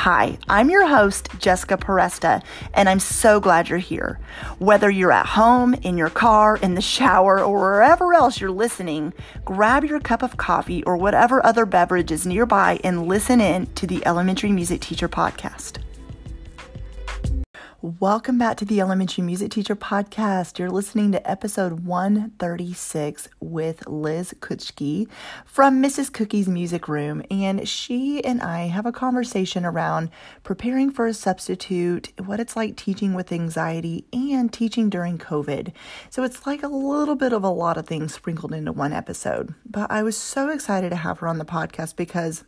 Hi, I'm your host, Jessica Peresta, and I'm so glad you're here. Whether you're at home, in your car, in the shower, or wherever else you're listening, grab your cup of coffee or whatever other beverage is nearby and listen in to the Elementary Music Teacher Podcast. Welcome back to the Elementary Music Teacher Podcast. You're listening to episode 136 with Liz Kutschke from Mrs. Cookie's Music Room. And she and I have a conversation around preparing for a substitute, what it's like teaching with anxiety, and teaching during COVID. So it's like a little bit of a lot of things sprinkled into one episode. But I was so excited to have her on the podcast because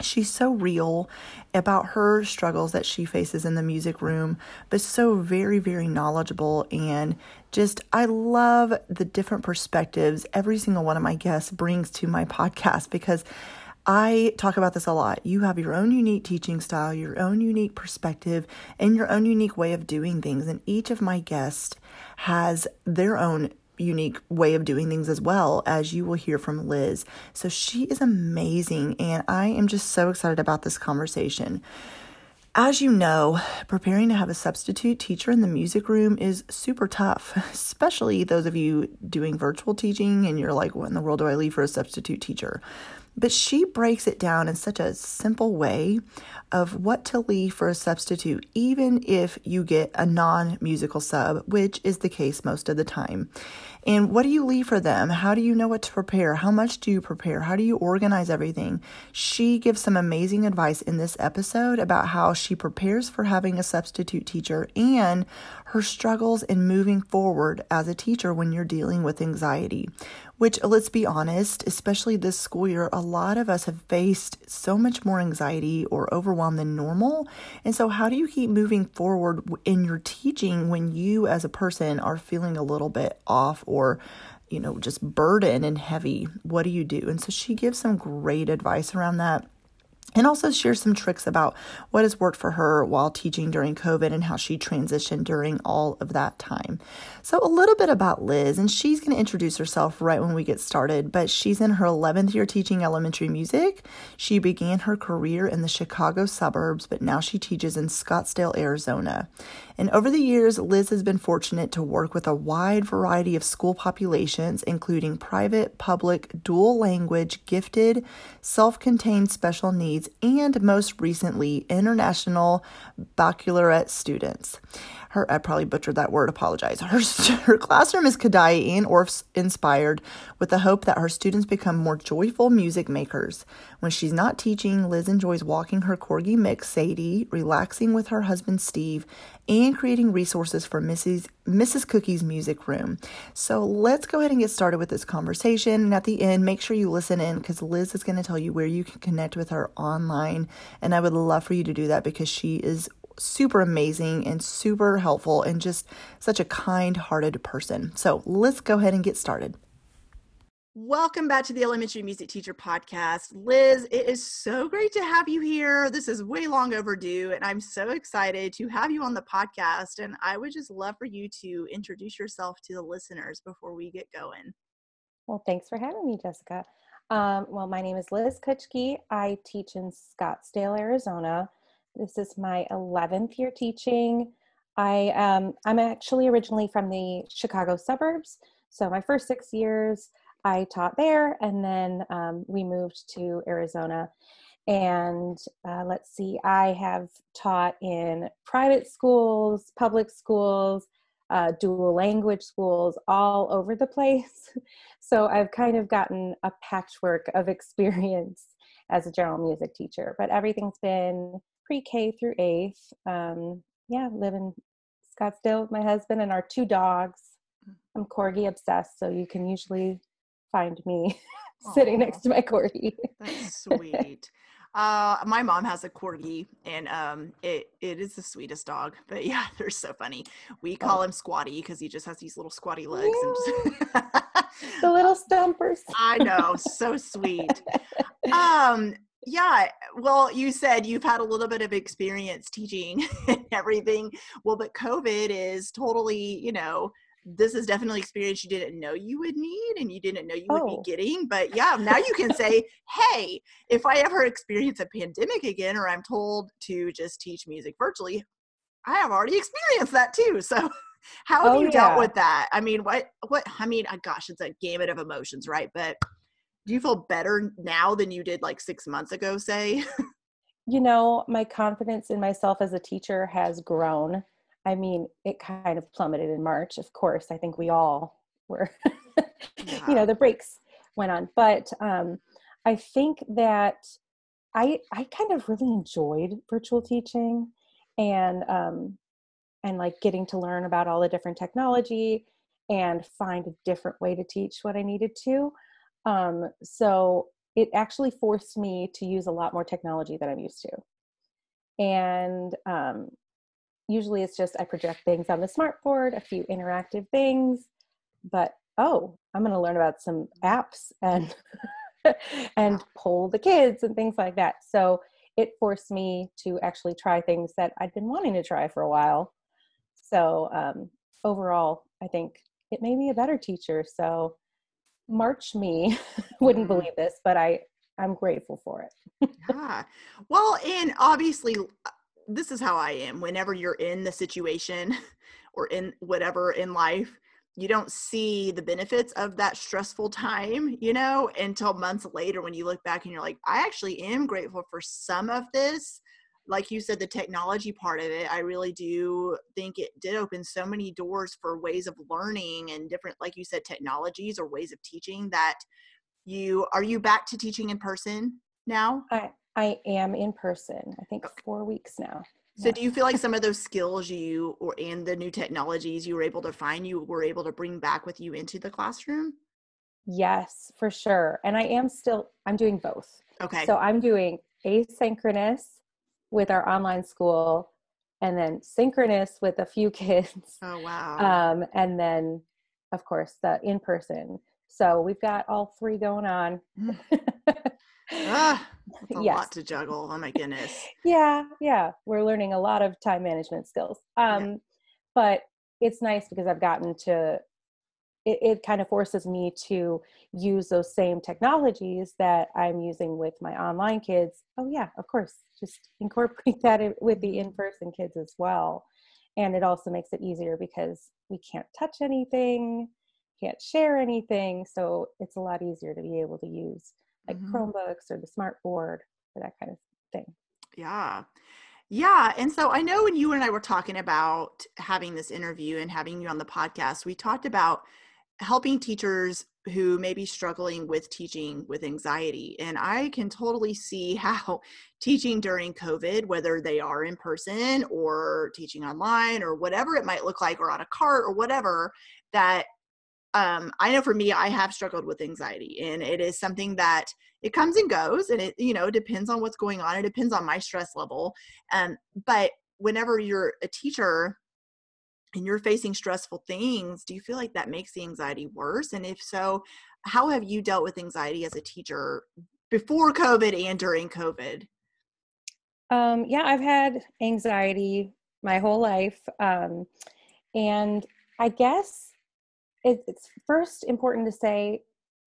she's so real about her struggles that she faces in the music room, but so very, very knowledgeable. And just, I love the different perspectives every single one of my guests brings to my podcast because I talk about this a lot. You have your own unique teaching style, your own unique perspective, and your own unique way of doing things. And each of my guests has their own unique way of doing things as well, as you will hear from Liz. So she is amazing, and I am just so excited about this conversation. As you know, preparing to have a substitute teacher in the music room is super tough, especially those of you doing virtual teaching and you're like, what in the world do I leave for a substitute teacher? But she breaks it down in such a simple way of what to leave for a substitute, even if you get a non musical sub, which is the case most of the time. And what do you leave for them? How do you know what to prepare? How much do you prepare? How do you organize everything? She gives some amazing advice in this episode about how she prepares for having a substitute teacher and her struggles in moving forward as a teacher when you're dealing with anxiety. Which, let's be honest, especially this school year, a lot of us have faced so much more anxiety or overwhelm than normal. And so, how do you keep moving forward in your teaching when you, as a person, are feeling a little bit off or you know, just burden and heavy. What do you do? And so she gives some great advice around that and also share some tricks about what has worked for her while teaching during COVID and how she transitioned during all of that time. So, a little bit about Liz, and she's going to introduce herself right when we get started, but she's in her 11th year teaching elementary music. She began her career in the Chicago suburbs, but now she teaches in Scottsdale, Arizona. And over the years, Liz has been fortunate to work with a wide variety of school populations, including private, public, dual language, gifted, self contained special needs, and most recently, international baccalaureate students her I probably butchered that word, apologize. Her her classroom is and Orff inspired with the hope that her students become more joyful music makers. When she's not teaching, Liz enjoys walking her corgi mix Sadie, relaxing with her husband Steve, and creating resources for Mrs. Mrs. Cookie's music room. So let's go ahead and get started with this conversation. And at the end, make sure you listen in because Liz is going to tell you where you can connect with her online. And I would love for you to do that because she is super amazing and super helpful and just such a kind hearted person. So let's go ahead and get started. Welcome back to the Elementary Music Teacher Podcast. Liz, it is so great to have you here. This is way long overdue, and I'm so excited to have you on the podcast. And I would just love for you to introduce yourself to the listeners before we get going. Well, thanks for having me, Jessica. Um, well, my name is Liz Kutschke. I teach in Scottsdale, Arizona. This is my 11th year teaching. I um, I'm actually originally from the Chicago suburbs, so my first six years I taught there, and then um, we moved to Arizona. And uh, let's see, I have taught in private schools, public schools, uh, dual language schools, all over the place. So I've kind of gotten a patchwork of experience as a general music teacher, but everything's been pre-K through eighth. Um, yeah, live in Scottsdale with my husband and our two dogs. Mm. I'm corgi obsessed, so you can usually find me sitting next to my corgi. That's sweet. Uh, my mom has a corgi, and um, it it is the sweetest dog. But yeah, they're so funny. We call oh. him Squatty because he just has these little squatty legs. And just the little stumpers. I know, so sweet. Um, yeah, well, you said you've had a little bit of experience teaching and everything. Well, but COVID is totally, you know, this is definitely experience you didn't know you would need and you didn't know you would be oh. getting. But yeah, now you can say, hey, if I ever experience a pandemic again or I'm told to just teach music virtually, I have already experienced that too. So how have oh, you yeah. dealt with that? I mean, what what I mean, uh, gosh, it's a gamut of emotions, right? But do you feel better now than you did like six months ago, say? you know, my confidence in myself as a teacher has grown. I mean, it kind of plummeted in March, of course. I think we all were, yeah. you know, the brakes went on. But um, I think that I I kind of really enjoyed virtual teaching and um, and like getting to learn about all the different technology and find a different way to teach what I needed to. Um, so it actually forced me to use a lot more technology than I'm used to. And um, usually it's just I project things on the smartboard, a few interactive things, but oh, I'm going to learn about some apps and and pull the kids and things like that. So it forced me to actually try things that I'd been wanting to try for a while. So um, overall, I think it made me a better teacher. So March me wouldn't mm-hmm. believe this, but I I'm grateful for it. yeah. Well, and obviously uh, this is how I am. Whenever you're in the situation or in whatever in life, you don't see the benefits of that stressful time, you know, until months later when you look back and you're like, I actually am grateful for some of this like you said, the technology part of it, I really do think it did open so many doors for ways of learning and different, like you said, technologies or ways of teaching that you are you back to teaching in person now? I, I am in person. I think okay. four weeks now. So yeah. do you feel like some of those skills you or and the new technologies you were able to find you were able to bring back with you into the classroom? Yes, for sure. And I am still I'm doing both. Okay. So I'm doing asynchronous with our online school and then synchronous with a few kids. Oh, wow. Um, and then, of course, the in person. So we've got all three going on. Ah, a yes. lot to juggle. Oh, my goodness. yeah, yeah. We're learning a lot of time management skills. Um, yeah. But it's nice because I've gotten to it, it kind of forces me to use those same technologies that I'm using with my online kids. Oh, yeah, of course, just incorporate that with the in person kids as well. And it also makes it easier because we can't touch anything, can't share anything. So it's a lot easier to be able to use like mm-hmm. Chromebooks or the smart board or that kind of thing. Yeah. Yeah. And so I know when you and I were talking about having this interview and having you on the podcast, we talked about helping teachers who may be struggling with teaching with anxiety. And I can totally see how teaching during COVID, whether they are in person or teaching online or whatever it might look like, or on a cart or whatever, that um, I know for me, I have struggled with anxiety, and it is something that it comes and goes, and it you know depends on what's going on. It depends on my stress level, um, but whenever you're a teacher and you're facing stressful things, do you feel like that makes the anxiety worse? And if so, how have you dealt with anxiety as a teacher before COVID and during COVID? Um, yeah, I've had anxiety my whole life. Um, and I guess it's first important to say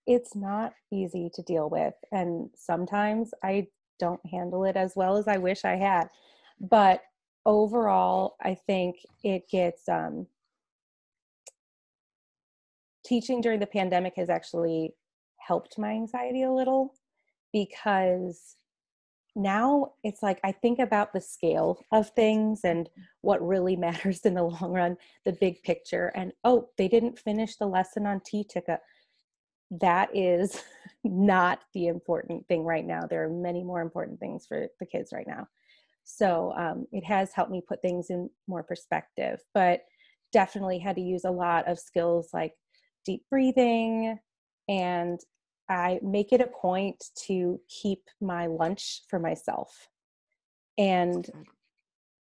it's not easy to deal with. And sometimes I don't handle it as well as I wish I had. But overall, I think it gets um, teaching during the pandemic has actually helped my anxiety a little because now it's like I think about the scale of things and what really matters in the long run, the big picture. And oh, they didn't finish the lesson on T ticket. That is not the important thing right now. There are many more important things for the kids right now. So um, it has helped me put things in more perspective, but definitely had to use a lot of skills like deep breathing. And I make it a point to keep my lunch for myself. And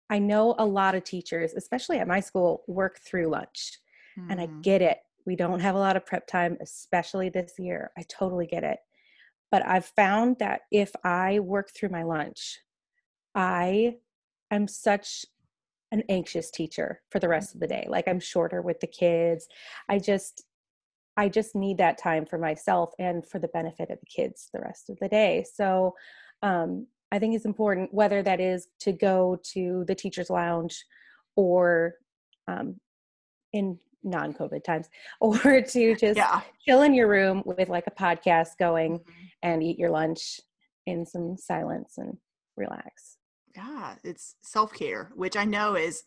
I know a lot of teachers, especially at my school, work through lunch. Mm. And I mm-hmm. get it. We don't have a lot of prep time, especially this year. I totally get it. But I've found that if I work through my lunch, I am such an anxious teacher for the rest of the day. Like I'm shorter with the kids. I just I just need that time for myself and for the benefit of the kids the rest of the day. So um, I think it's important whether that is to go to the teachers lounge or um, in non-covid times or to just yeah. chill in your room with like a podcast going mm-hmm. and eat your lunch in some silence and relax yeah it's self-care which i know is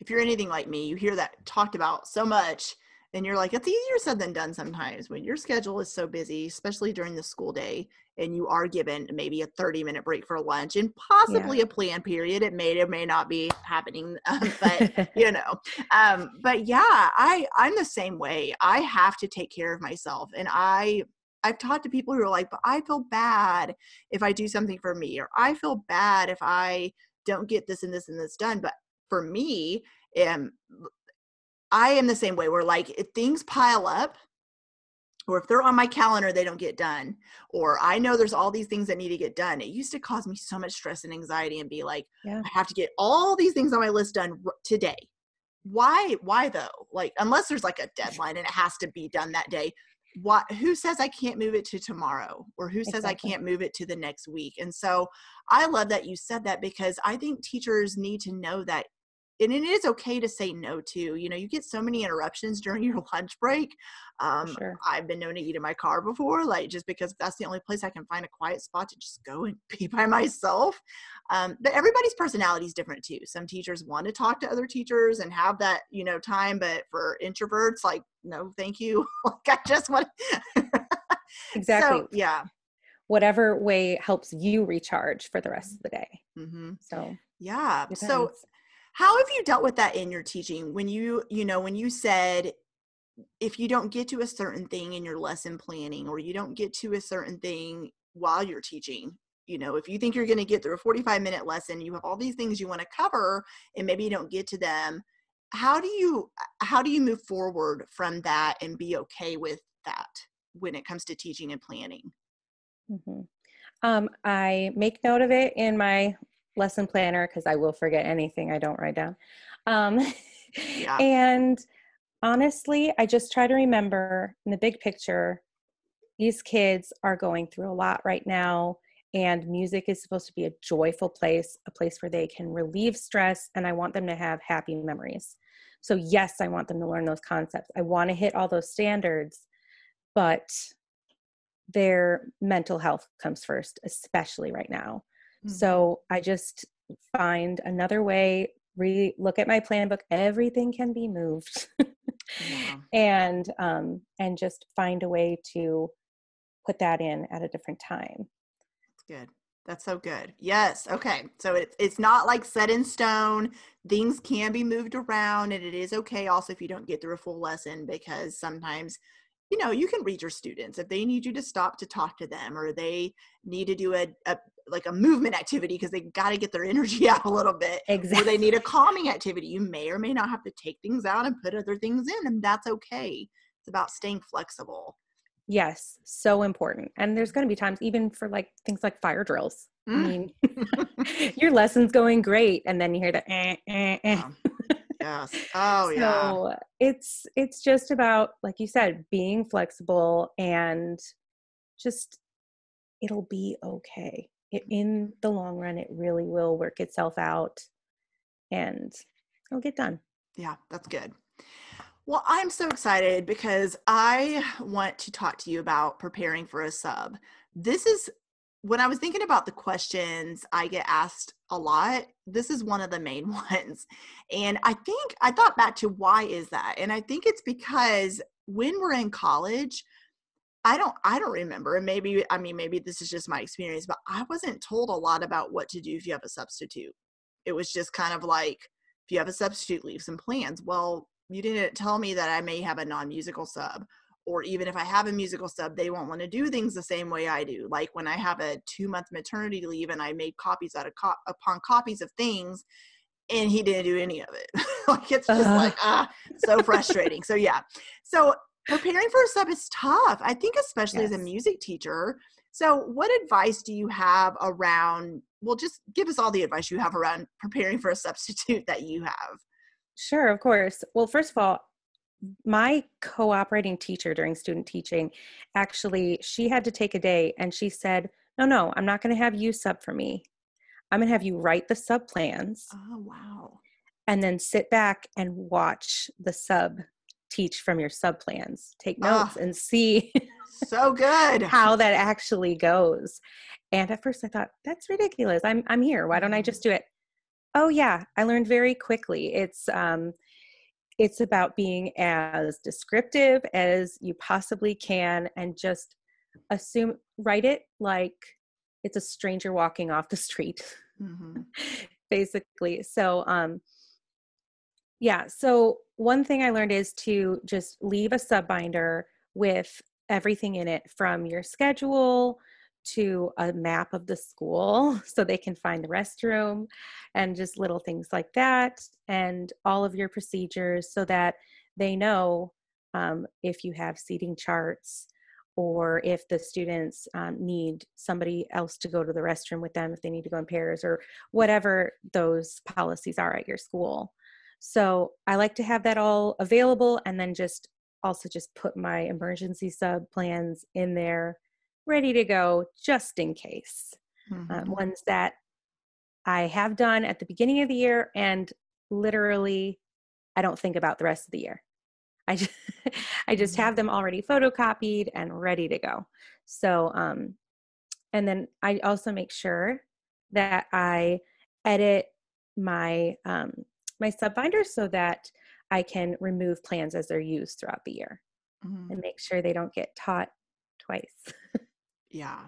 if you're anything like me you hear that talked about so much and you're like it's easier said than done sometimes when your schedule is so busy especially during the school day and you are given maybe a 30 minute break for lunch and possibly yeah. a plan period it may or may not be happening um, but you know um, but yeah i i'm the same way i have to take care of myself and i I've talked to people who are like, but I feel bad if I do something for me, or I feel bad if I don't get this and this and this done. But for me, um, I am the same way where like if things pile up, or if they're on my calendar, they don't get done, or I know there's all these things that need to get done. It used to cause me so much stress and anxiety and be like, yeah. I have to get all these things on my list done today. Why? Why though? Like, unless there's like a deadline and it has to be done that day, what who says i can't move it to tomorrow or who says exactly. i can't move it to the next week and so i love that you said that because i think teachers need to know that and it is okay to say no to you know you get so many interruptions during your lunch break um, sure. i've been known to eat in my car before like just because that's the only place i can find a quiet spot to just go and be by myself um, but everybody's personality is different too. Some teachers want to talk to other teachers and have that you know time but for introverts like no thank you. Like i just want exactly. so, yeah. Whatever way helps you recharge for the rest of the day. Mm-hmm. so yeah. depends. so how have you dealt with that in your teaching when you you know when you said if you don't get to a certain thing in your lesson planning or you don't get to a certain thing while you're teaching you know if you think you're going to get through a 45 minute lesson you have all these things you want to cover and maybe you don't get to them how do you how do you move forward from that and be okay with that when it comes to teaching and planning mm-hmm. um, i make note of it in my lesson planner because I will forget anything I don't write down. Um, yeah. And honestly, I just try to remember in the big picture, these kids are going through a lot right now. And music is supposed to be a joyful place, a place where they can relieve stress. And I want them to have happy memories. So, yes, I want them to learn those concepts. I want to hit all those standards, but their mental health comes first, especially right now. Mm-hmm. So I just find another way, re look at my plan book, everything can be moved. yeah. And um and just find a way to put that in at a different time. That's good. That's so good. Yes. Okay. So it's it's not like set in stone. Things can be moved around, and it is okay also if you don't get through a full lesson because sometimes you know you can read your students if they need you to stop to talk to them or they need to do a, a like a movement activity because they got to get their energy out a little bit exactly. or they need a calming activity. You may or may not have to take things out and put other things in and that's okay. It's about staying flexible. Yes so important. And there's going to be times even for like things like fire drills. Mm. i mean your lesson's going great and then you hear the eh, eh, eh. yes. Oh yeah. So it's it's just about like you said being flexible and just it'll be okay in the long run it really will work itself out and it'll get done yeah that's good well i'm so excited because i want to talk to you about preparing for a sub this is when I was thinking about the questions I get asked a lot, this is one of the main ones. And I think I thought back to why is that? And I think it's because when we're in college, I don't I don't remember. And maybe I mean maybe this is just my experience, but I wasn't told a lot about what to do if you have a substitute. It was just kind of like if you have a substitute, leave some plans. Well, you didn't tell me that I may have a non-musical sub or even if I have a musical sub, they won't want to do things the same way I do. Like when I have a two month maternity leave and I made copies out of co- upon copies of things, and he didn't do any of it. like it's just uh. like ah, so frustrating. so yeah, so preparing for a sub is tough. I think especially yes. as a music teacher. So what advice do you have around? Well, just give us all the advice you have around preparing for a substitute that you have. Sure, of course. Well, first of all, my cooperating teacher during student teaching actually she had to take a day and she said no no i'm not going to have you sub for me i'm going to have you write the sub plans oh wow and then sit back and watch the sub teach from your sub plans. Take notes oh, and see so good. how that actually goes. And at first i thought that's ridiculous. I'm i'm here. Why don't i just do it? Oh yeah. I learned very quickly. It's um it's about being as descriptive as you possibly can and just assume write it like it's a stranger walking off the street. Mm-hmm. basically. So um yeah. So one thing i learned is to just leave a sub binder with everything in it from your schedule to a map of the school so they can find the restroom and just little things like that and all of your procedures so that they know um, if you have seating charts or if the students um, need somebody else to go to the restroom with them if they need to go in pairs or whatever those policies are at your school so i like to have that all available and then just also just put my emergency sub plans in there ready to go just in case. Um, mm-hmm. Um, ones that I have done at the beginning of the year and literally I don't think about the rest of the year. I just I just have them already photocopied and ready to go. So um and then I also make sure that I edit my um my sub binders so that I can remove plans as they're used throughout the year mm-hmm. and make sure they don't get taught twice. Yeah.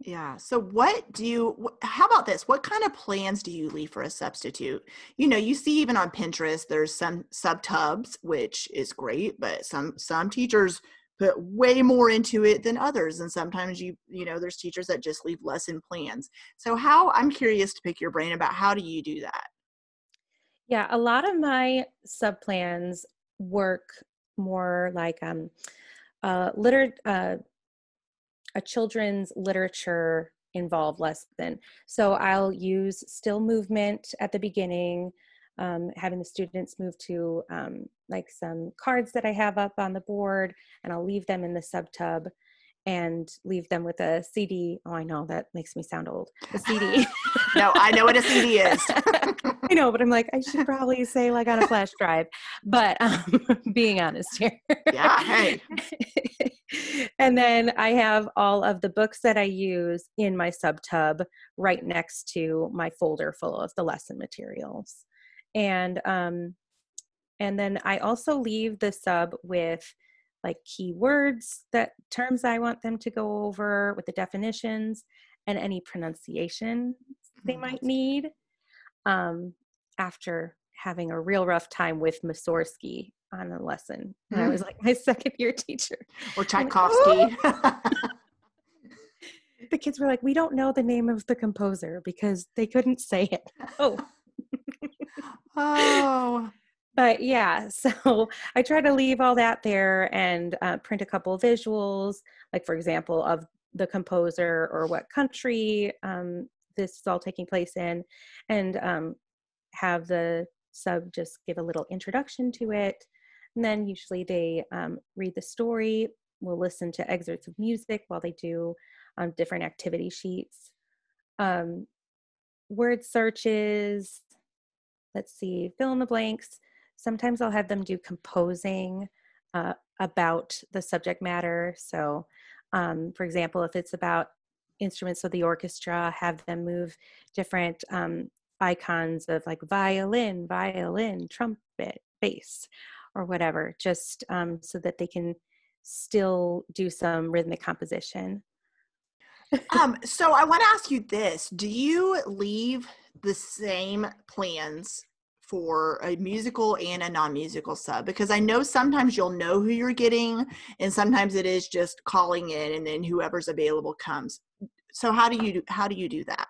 Yeah. So, what do you, how about this? What kind of plans do you leave for a substitute? You know, you see even on Pinterest, there's some sub tubs, which is great, but some, some teachers put way more into it than others. And sometimes you, you know, there's teachers that just leave lesson plans. So, how, I'm curious to pick your brain about how do you do that? Yeah. A lot of my sub plans work more like, um, uh, liter, uh, a children's literature involved lesson. So I'll use still movement at the beginning, um, having the students move to um, like some cards that I have up on the board, and I'll leave them in the sub tub and leave them with a CD. Oh, I know that makes me sound old. A CD. no, I know what a CD is. I know, but I'm like, I should probably say like on a flash drive. But um, being honest here. yeah. Hey. and then I have all of the books that I use in my sub tub right next to my folder full of the lesson materials. And um, and then I also leave the sub with like keywords that terms I want them to go over with the definitions and any pronunciation they mm-hmm. might need um, after having a real rough time with Mussorgsky on a lesson. And I was mm. like my second year teacher. Or Tchaikovsky. Like, the kids were like, we don't know the name of the composer because they couldn't say it. Oh. oh. But yeah, so I try to leave all that there and uh, print a couple visuals, like for example, of the composer or what country um, this is all taking place in, and um, have the sub just give a little introduction to it. And then usually they um, read the story, will listen to excerpts of music while they do um, different activity sheets. Um, word searches, let's see, fill in the blanks. Sometimes I'll have them do composing uh, about the subject matter. So, um, for example, if it's about instruments of the orchestra, have them move different um, icons of like violin, violin, trumpet, bass, or whatever, just um, so that they can still do some rhythmic composition. um, so I want to ask you this: Do you leave the same plans for a musical and a non-musical sub because i know sometimes you'll know who you're getting and sometimes it is just calling in and then whoever's available comes. So how do you do, how do you do that?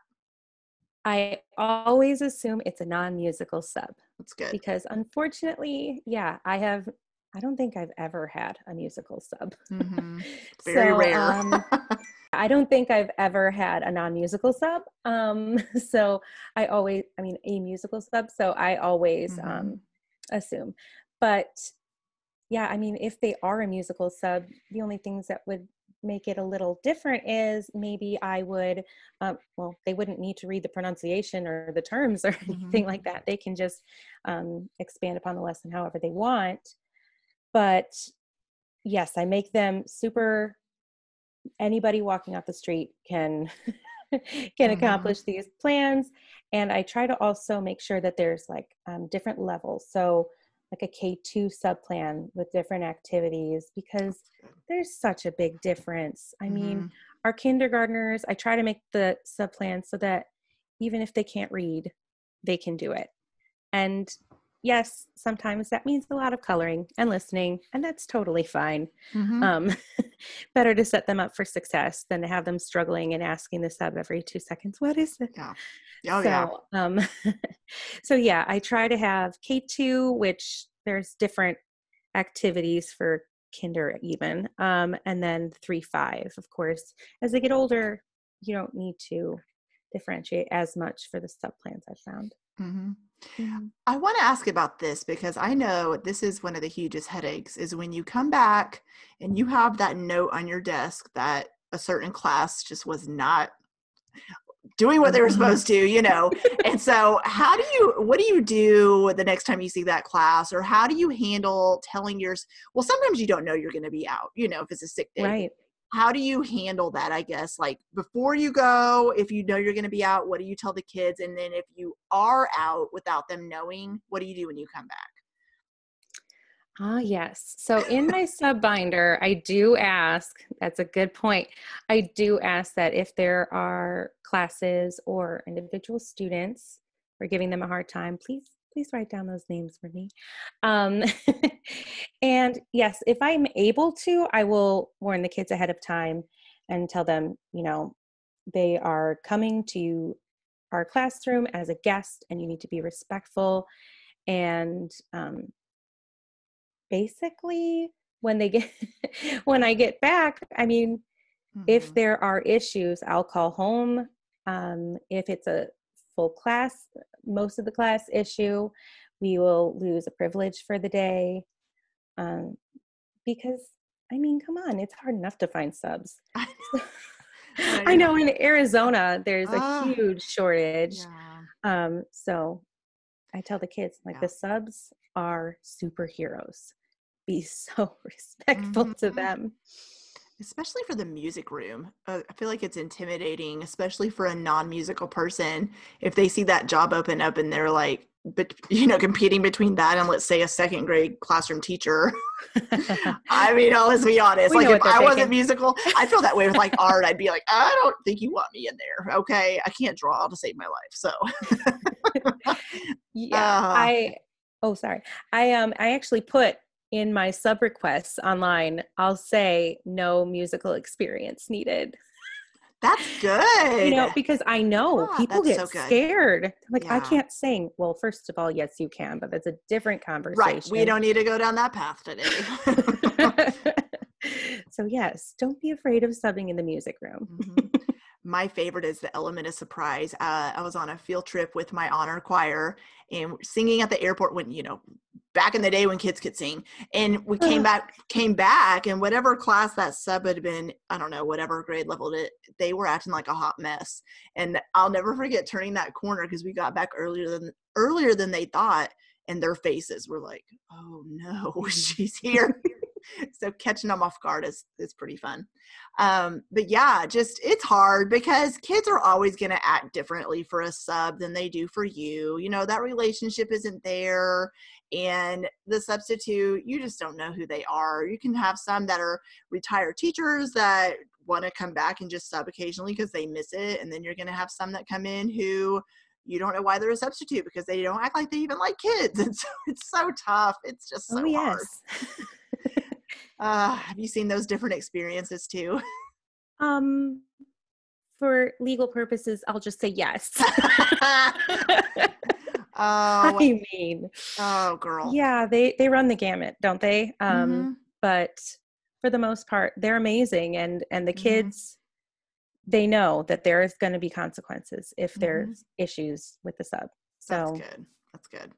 I always assume it's a non-musical sub that's good. because unfortunately yeah i have i don't think i've ever had a musical sub. Mm-hmm. very so, rare. um, I don't think I've ever had a non-musical sub. Um, so I always, I mean, a musical sub. So I always mm-hmm. um, assume. But yeah, I mean, if they are a musical sub, the only things that would make it a little different is maybe I would, um, well, they wouldn't need to read the pronunciation or the terms or anything mm-hmm. like that. They can just um, expand upon the lesson however they want. But yes, I make them super anybody walking off the street can can mm-hmm. accomplish these plans and i try to also make sure that there's like um, different levels so like a k2 sub plan with different activities because there's such a big difference i mm-hmm. mean our kindergartners i try to make the sub plan so that even if they can't read they can do it and yes, sometimes that means a lot of coloring and listening, and that's totally fine. Mm-hmm. Um, better to set them up for success than to have them struggling and asking the sub every two seconds, what is it? Yeah. Oh, so, yeah. Um, so, yeah, I try to have K2, which there's different activities for kinder even, um, and then 3 5. Of course, as they get older, you don't need to differentiate as much for the sub plans I've found. Mm-hmm. Mm-hmm. I want to ask about this because I know this is one of the hugest headaches is when you come back and you have that note on your desk that a certain class just was not doing what they were mm-hmm. supposed to, you know. and so how do you what do you do the next time you see that class or how do you handle telling yours well sometimes you don't know you're going to be out, you know, if it's a sick day. Right how do you handle that i guess like before you go if you know you're going to be out what do you tell the kids and then if you are out without them knowing what do you do when you come back Ah, yes. So in my sub binder, I do ask, that's a good point. I do ask that if there are classes or individual students, we're giving them a hard time, please please write down those names for me. Um, and yes, if I'm able to, I will warn the kids ahead of time and tell them, you know, they are coming to our classroom as a guest and you need to be respectful. And um, basically, when they get, when I get back, I mean, mm-hmm. if there are issues, I'll call home. Um, if it's a full class, most of the class issue, we will lose a privilege for the day. Um, because, I mean, come on, it's hard enough to find subs. I know in Arizona, there's a ah. huge shortage. Yeah. Um, so I tell the kids, like, yeah. the subs are superheroes. Be so respectful mm-hmm. to them especially for the music room. Uh, I feel like it's intimidating, especially for a non-musical person, if they see that job open up and they're like, but you know, competing between that and let's say a second grade classroom teacher. I mean, oh, let's be honest. We like if I thinking. wasn't musical, I feel that way with like art. I'd be like, I don't think you want me in there. Okay, I can't draw to save my life. So, yeah, uh, I. Oh, sorry. I um I actually put in my sub requests online, I'll say no musical experience needed. That's good. You know, because I know oh, people get so scared. Like, yeah. I can't sing. Well, first of all, yes, you can, but that's a different conversation. Right. We don't need to go down that path today. so, yes, don't be afraid of subbing in the music room. Mm-hmm. My favorite is the element of surprise. Uh, I was on a field trip with my honor choir and singing at the airport when, you know, back in the day when kids could sing and we came back came back and whatever class that sub had been i don't know whatever grade level it they were acting like a hot mess and i'll never forget turning that corner because we got back earlier than earlier than they thought and their faces were like oh no she's here so catching them off guard is is pretty fun. Um, but yeah just it's hard because kids are always going to act differently for a sub than they do for you. You know that relationship isn't there and the substitute you just don't know who they are. You can have some that are retired teachers that want to come back and just sub occasionally because they miss it and then you're going to have some that come in who you don't know why they're a substitute because they don't act like they even like kids. And so it's so tough. It's just so oh, yes. hard uh, have you seen those different experiences too um for legal purposes i'll just say yes Oh, I mean, oh, girl. Yeah, they they run the gamut, don't they? Um, mm-hmm. But for the most part, they're amazing, and and the mm-hmm. kids, they know that there is going to be consequences if mm-hmm. there's issues with the sub. So that's good. That's good.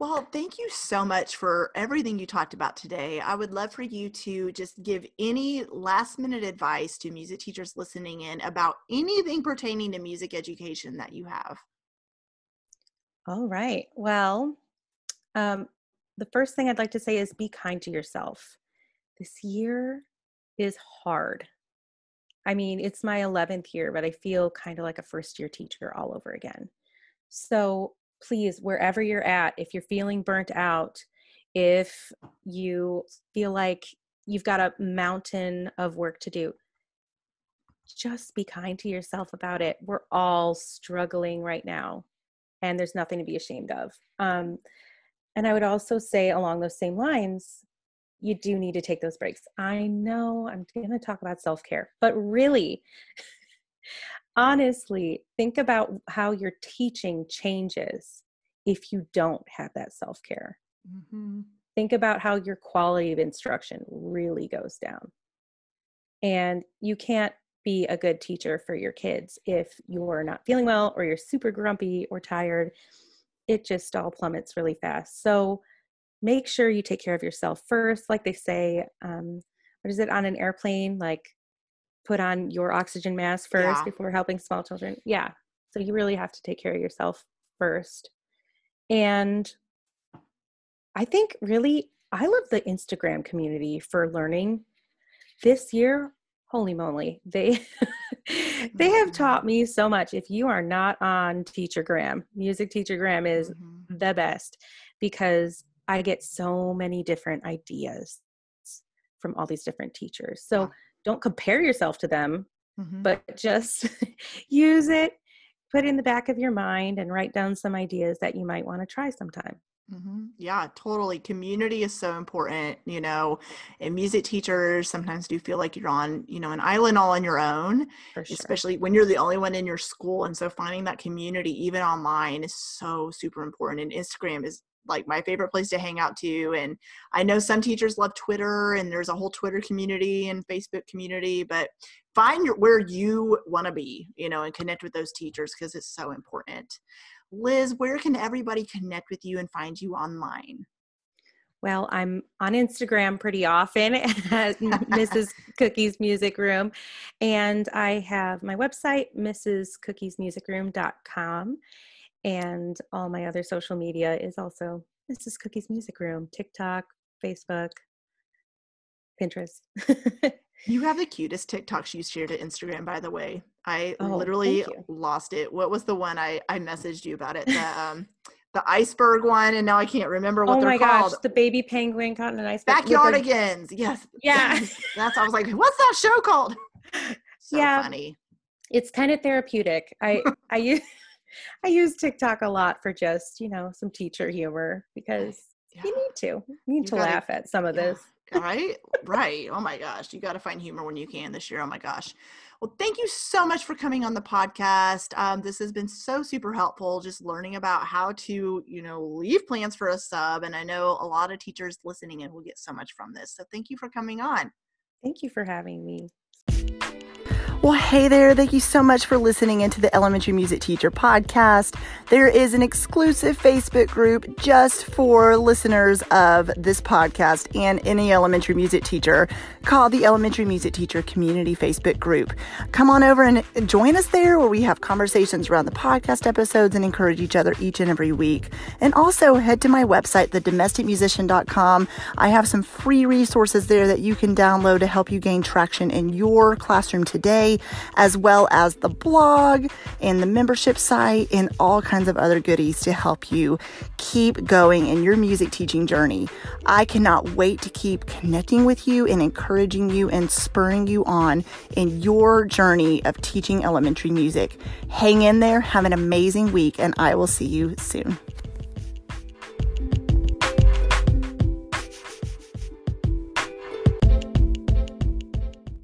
Well, thank you so much for everything you talked about today. I would love for you to just give any last minute advice to music teachers listening in about anything pertaining to music education that you have. All right. Well, um, the first thing I'd like to say is be kind to yourself. This year is hard. I mean, it's my 11th year, but I feel kind of like a first year teacher all over again. So please, wherever you're at, if you're feeling burnt out, if you feel like you've got a mountain of work to do, just be kind to yourself about it. We're all struggling right now and there's nothing to be ashamed of. Um, and I would also say, along those same lines, you do need to take those breaks. I know I'm going to talk about self care, but really, honestly, think about how your teaching changes if you don't have that self care. Mm-hmm. Think about how your quality of instruction really goes down. And you can't be a good teacher for your kids if you're not feeling well or you're super grumpy or tired it just all plummets really fast so make sure you take care of yourself first like they say um, what is it on an airplane like put on your oxygen mask first yeah. before helping small children. Yeah. So you really have to take care of yourself first. And i think really i love the instagram community for learning. This year holy moly they they have taught me so much. If you are not on teachergram music teachergram is mm-hmm. the best because i get so many different ideas from all these different teachers. So. Don't compare yourself to them mm-hmm. but just use it put it in the back of your mind and write down some ideas that you might want to try sometime Mm-hmm. Yeah, totally. Community is so important, you know, and music teachers sometimes do feel like you're on, you know, an island all on your own, sure. especially when you're the only one in your school. And so finding that community, even online, is so super important. And Instagram is like my favorite place to hang out too. And I know some teachers love Twitter and there's a whole Twitter community and Facebook community, but find your, where you want to be, you know, and connect with those teachers because it's so important. Liz, where can everybody connect with you and find you online? Well, I'm on Instagram pretty often at Mrs. Cookie's Music Room. And I have my website, mrs cookies music mrscookiesmusicroom.com. And all my other social media is also Mrs. Cookie's Music Room, TikTok, Facebook, Pinterest. You have the cutest TikToks you shared to Instagram, by the way. I oh, literally lost it. What was the one I I messaged you about it? The um the iceberg one, and now I can't remember what oh they're called. Gosh, the baby penguin caught in an iceberg. Backyardigans. Yes. Yeah. That's I was like, what's that show called? So yeah. funny. It's kind of therapeutic. I I use I use TikTok a lot for just, you know, some teacher humor because yeah. you need to. You need you to gotta, laugh at some of yeah. this. Right? Right. Oh my gosh. You got to find humor when you can this year. Oh my gosh. Well thank you so much for coming on the podcast. Um, this has been so super helpful just learning about how to you know leave plans for a sub and i know a lot of teachers listening and will get so much from this. So thank you for coming on. Thank you for having me well, hey there. Thank you so much for listening into the Elementary Music Teacher podcast. There is an exclusive Facebook group just for listeners of this podcast and any elementary music teacher called the Elementary Music Teacher Community Facebook group. Come on over and join us there where we have conversations around the podcast episodes and encourage each other each and every week. And also head to my website, thedomesticmusician.com. I have some free resources there that you can download to help you gain traction in your classroom today as well as the blog and the membership site and all kinds of other goodies to help you keep going in your music teaching journey. I cannot wait to keep connecting with you and encouraging you and spurring you on in your journey of teaching elementary music. Hang in there, have an amazing week, and I will see you soon.